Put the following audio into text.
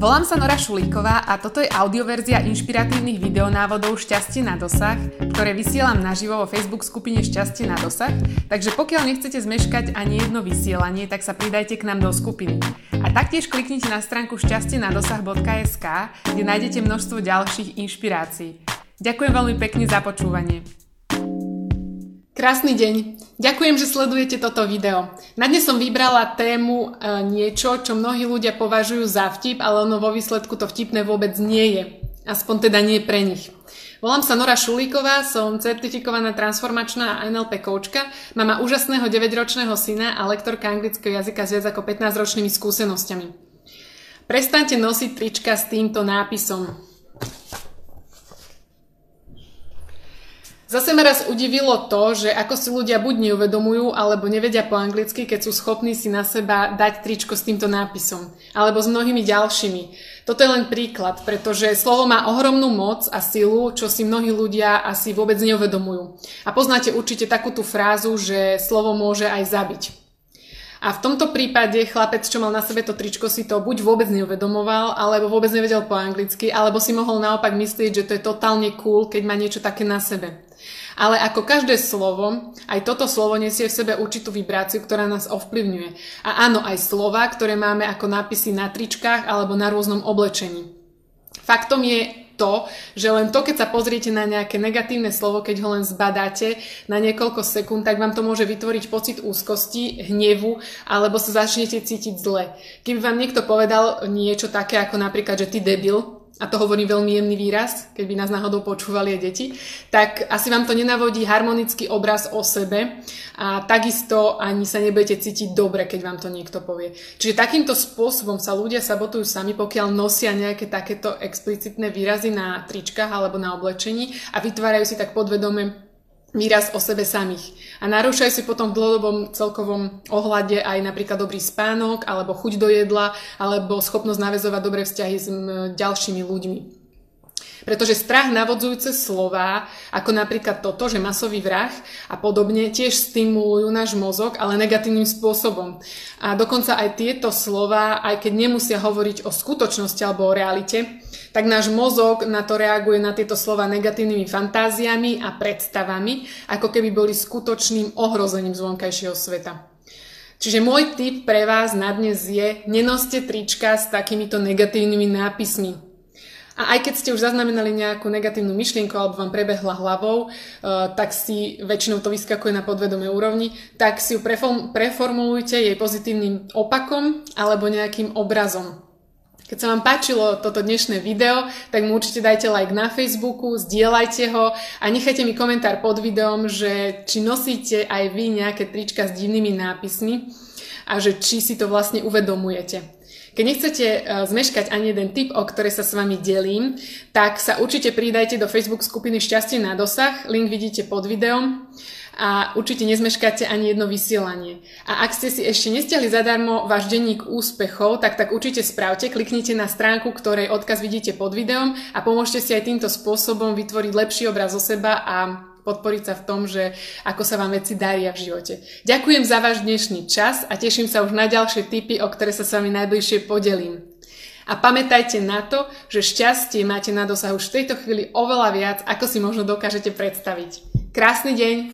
Volám sa Nora Šulíková a toto je audioverzia inšpiratívnych videonávodov Šťastie na dosah, ktoré vysielam naživo vo Facebook skupine Šťastie na dosah, takže pokiaľ nechcete zmeškať ani jedno vysielanie, tak sa pridajte k nám do skupiny. A taktiež kliknite na stránku šťastieNadosah.sk, kde nájdete množstvo ďalších inšpirácií. Ďakujem veľmi pekne za počúvanie. Krásny deň. Ďakujem, že sledujete toto video. Na dnes som vybrala tému e, niečo, čo mnohí ľudia považujú za vtip, ale ono vo výsledku to vtipné vôbec nie je. Aspoň teda nie pre nich. Volám sa Nora Šulíková, som certifikovaná transformačná NLP koučka, mama úžasného 9-ročného syna a lektorka anglického jazyka s viac ako 15-ročnými skúsenosťami. Prestaňte nosiť trička s týmto nápisom. Zase ma raz udivilo to, že ako si ľudia buď neuvedomujú, alebo nevedia po anglicky, keď sú schopní si na seba dať tričko s týmto nápisom. Alebo s mnohými ďalšími. Toto je len príklad, pretože slovo má ohromnú moc a silu, čo si mnohí ľudia asi vôbec neuvedomujú. A poznáte určite takú tú frázu, že slovo môže aj zabiť. A v tomto prípade chlapec, čo mal na sebe to tričko, si to buď vôbec neuvedomoval, alebo vôbec nevedel po anglicky, alebo si mohol naopak myslieť, že to je totálne cool, keď má niečo také na sebe. Ale ako každé slovo, aj toto slovo nesie v sebe určitú vibráciu, ktorá nás ovplyvňuje. A áno, aj slova, ktoré máme ako nápisy na tričkách alebo na rôznom oblečení. Faktom je to, že len to, keď sa pozriete na nejaké negatívne slovo, keď ho len zbadáte na niekoľko sekúnd, tak vám to môže vytvoriť pocit úzkosti, hnevu, alebo sa začnete cítiť zle. Keby vám niekto povedal niečo také ako napríklad, že ty debil, a to hovorím veľmi jemný výraz, keď by nás náhodou počúvali aj deti, tak asi vám to nenavodí harmonický obraz o sebe a takisto ani sa nebudete cítiť dobre, keď vám to niekto povie. Čiže takýmto spôsobom sa ľudia sabotujú sami, pokiaľ nosia nejaké takéto explicitné výrazy na tričkách alebo na oblečení a vytvárajú si tak podvedome výraz o sebe samých. A narúšajú si potom v dlhodobom celkovom ohľade aj napríklad dobrý spánok, alebo chuť do jedla, alebo schopnosť navezovať dobré vzťahy s ďalšími ľuďmi. Pretože strach navodzujúce slova, ako napríklad toto, že masový vrah a podobne, tiež stimulujú náš mozog, ale negatívnym spôsobom. A dokonca aj tieto slova, aj keď nemusia hovoriť o skutočnosti alebo o realite, tak náš mozog na to reaguje na tieto slova negatívnymi fantáziami a predstavami, ako keby boli skutočným ohrozením zvonkajšieho sveta. Čiže môj tip pre vás na dnes je, nenoste trička s takýmito negatívnymi nápismi. A aj keď ste už zaznamenali nejakú negatívnu myšlienku alebo vám prebehla hlavou, uh, tak si väčšinou to vyskakuje na podvedomej úrovni, tak si ju preformulujte jej pozitívnym opakom alebo nejakým obrazom. Keď sa vám páčilo toto dnešné video, tak mu určite dajte like na Facebooku, zdieľajte ho a nechajte mi komentár pod videom, že či nosíte aj vy nejaké trička s divnými nápismi a že či si to vlastne uvedomujete. Keď nechcete e, zmeškať ani jeden tip, o ktoré sa s vami delím, tak sa určite pridajte do Facebook skupiny Šťastie na dosah, link vidíte pod videom. A určite nezmeškáte ani jedno vysielanie. A ak ste si ešte nestiahli zadarmo váš denník úspechov, tak tak určite spravte, kliknite na stránku, ktorej odkaz vidíte pod videom a pomôžte si aj týmto spôsobom vytvoriť lepší obraz o seba a podporiť sa v tom, že ako sa vám veci daria v živote. Ďakujem za váš dnešný čas a teším sa už na ďalšie tipy, o ktoré sa s vami najbližšie podelím. A pamätajte na to, že šťastie máte na dosah už v tejto chvíli oveľa viac, ako si možno dokážete predstaviť. Krásny deň!